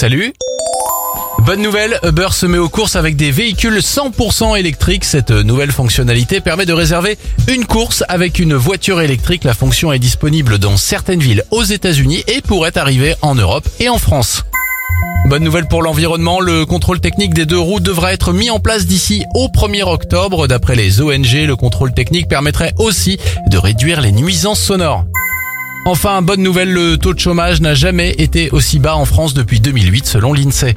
salut Bonne nouvelle, Uber se met aux courses avec des véhicules 100% électriques. Cette nouvelle fonctionnalité permet de réserver une course avec une voiture électrique. La fonction est disponible dans certaines villes aux États-Unis et pourrait arriver en Europe et en France. Bonne nouvelle pour l'environnement, le contrôle technique des deux roues devra être mis en place d'ici au 1er octobre. D'après les ONG, le contrôle technique permettrait aussi de réduire les nuisances sonores. Enfin, bonne nouvelle, le taux de chômage n'a jamais été aussi bas en France depuis 2008 selon l'INSEE.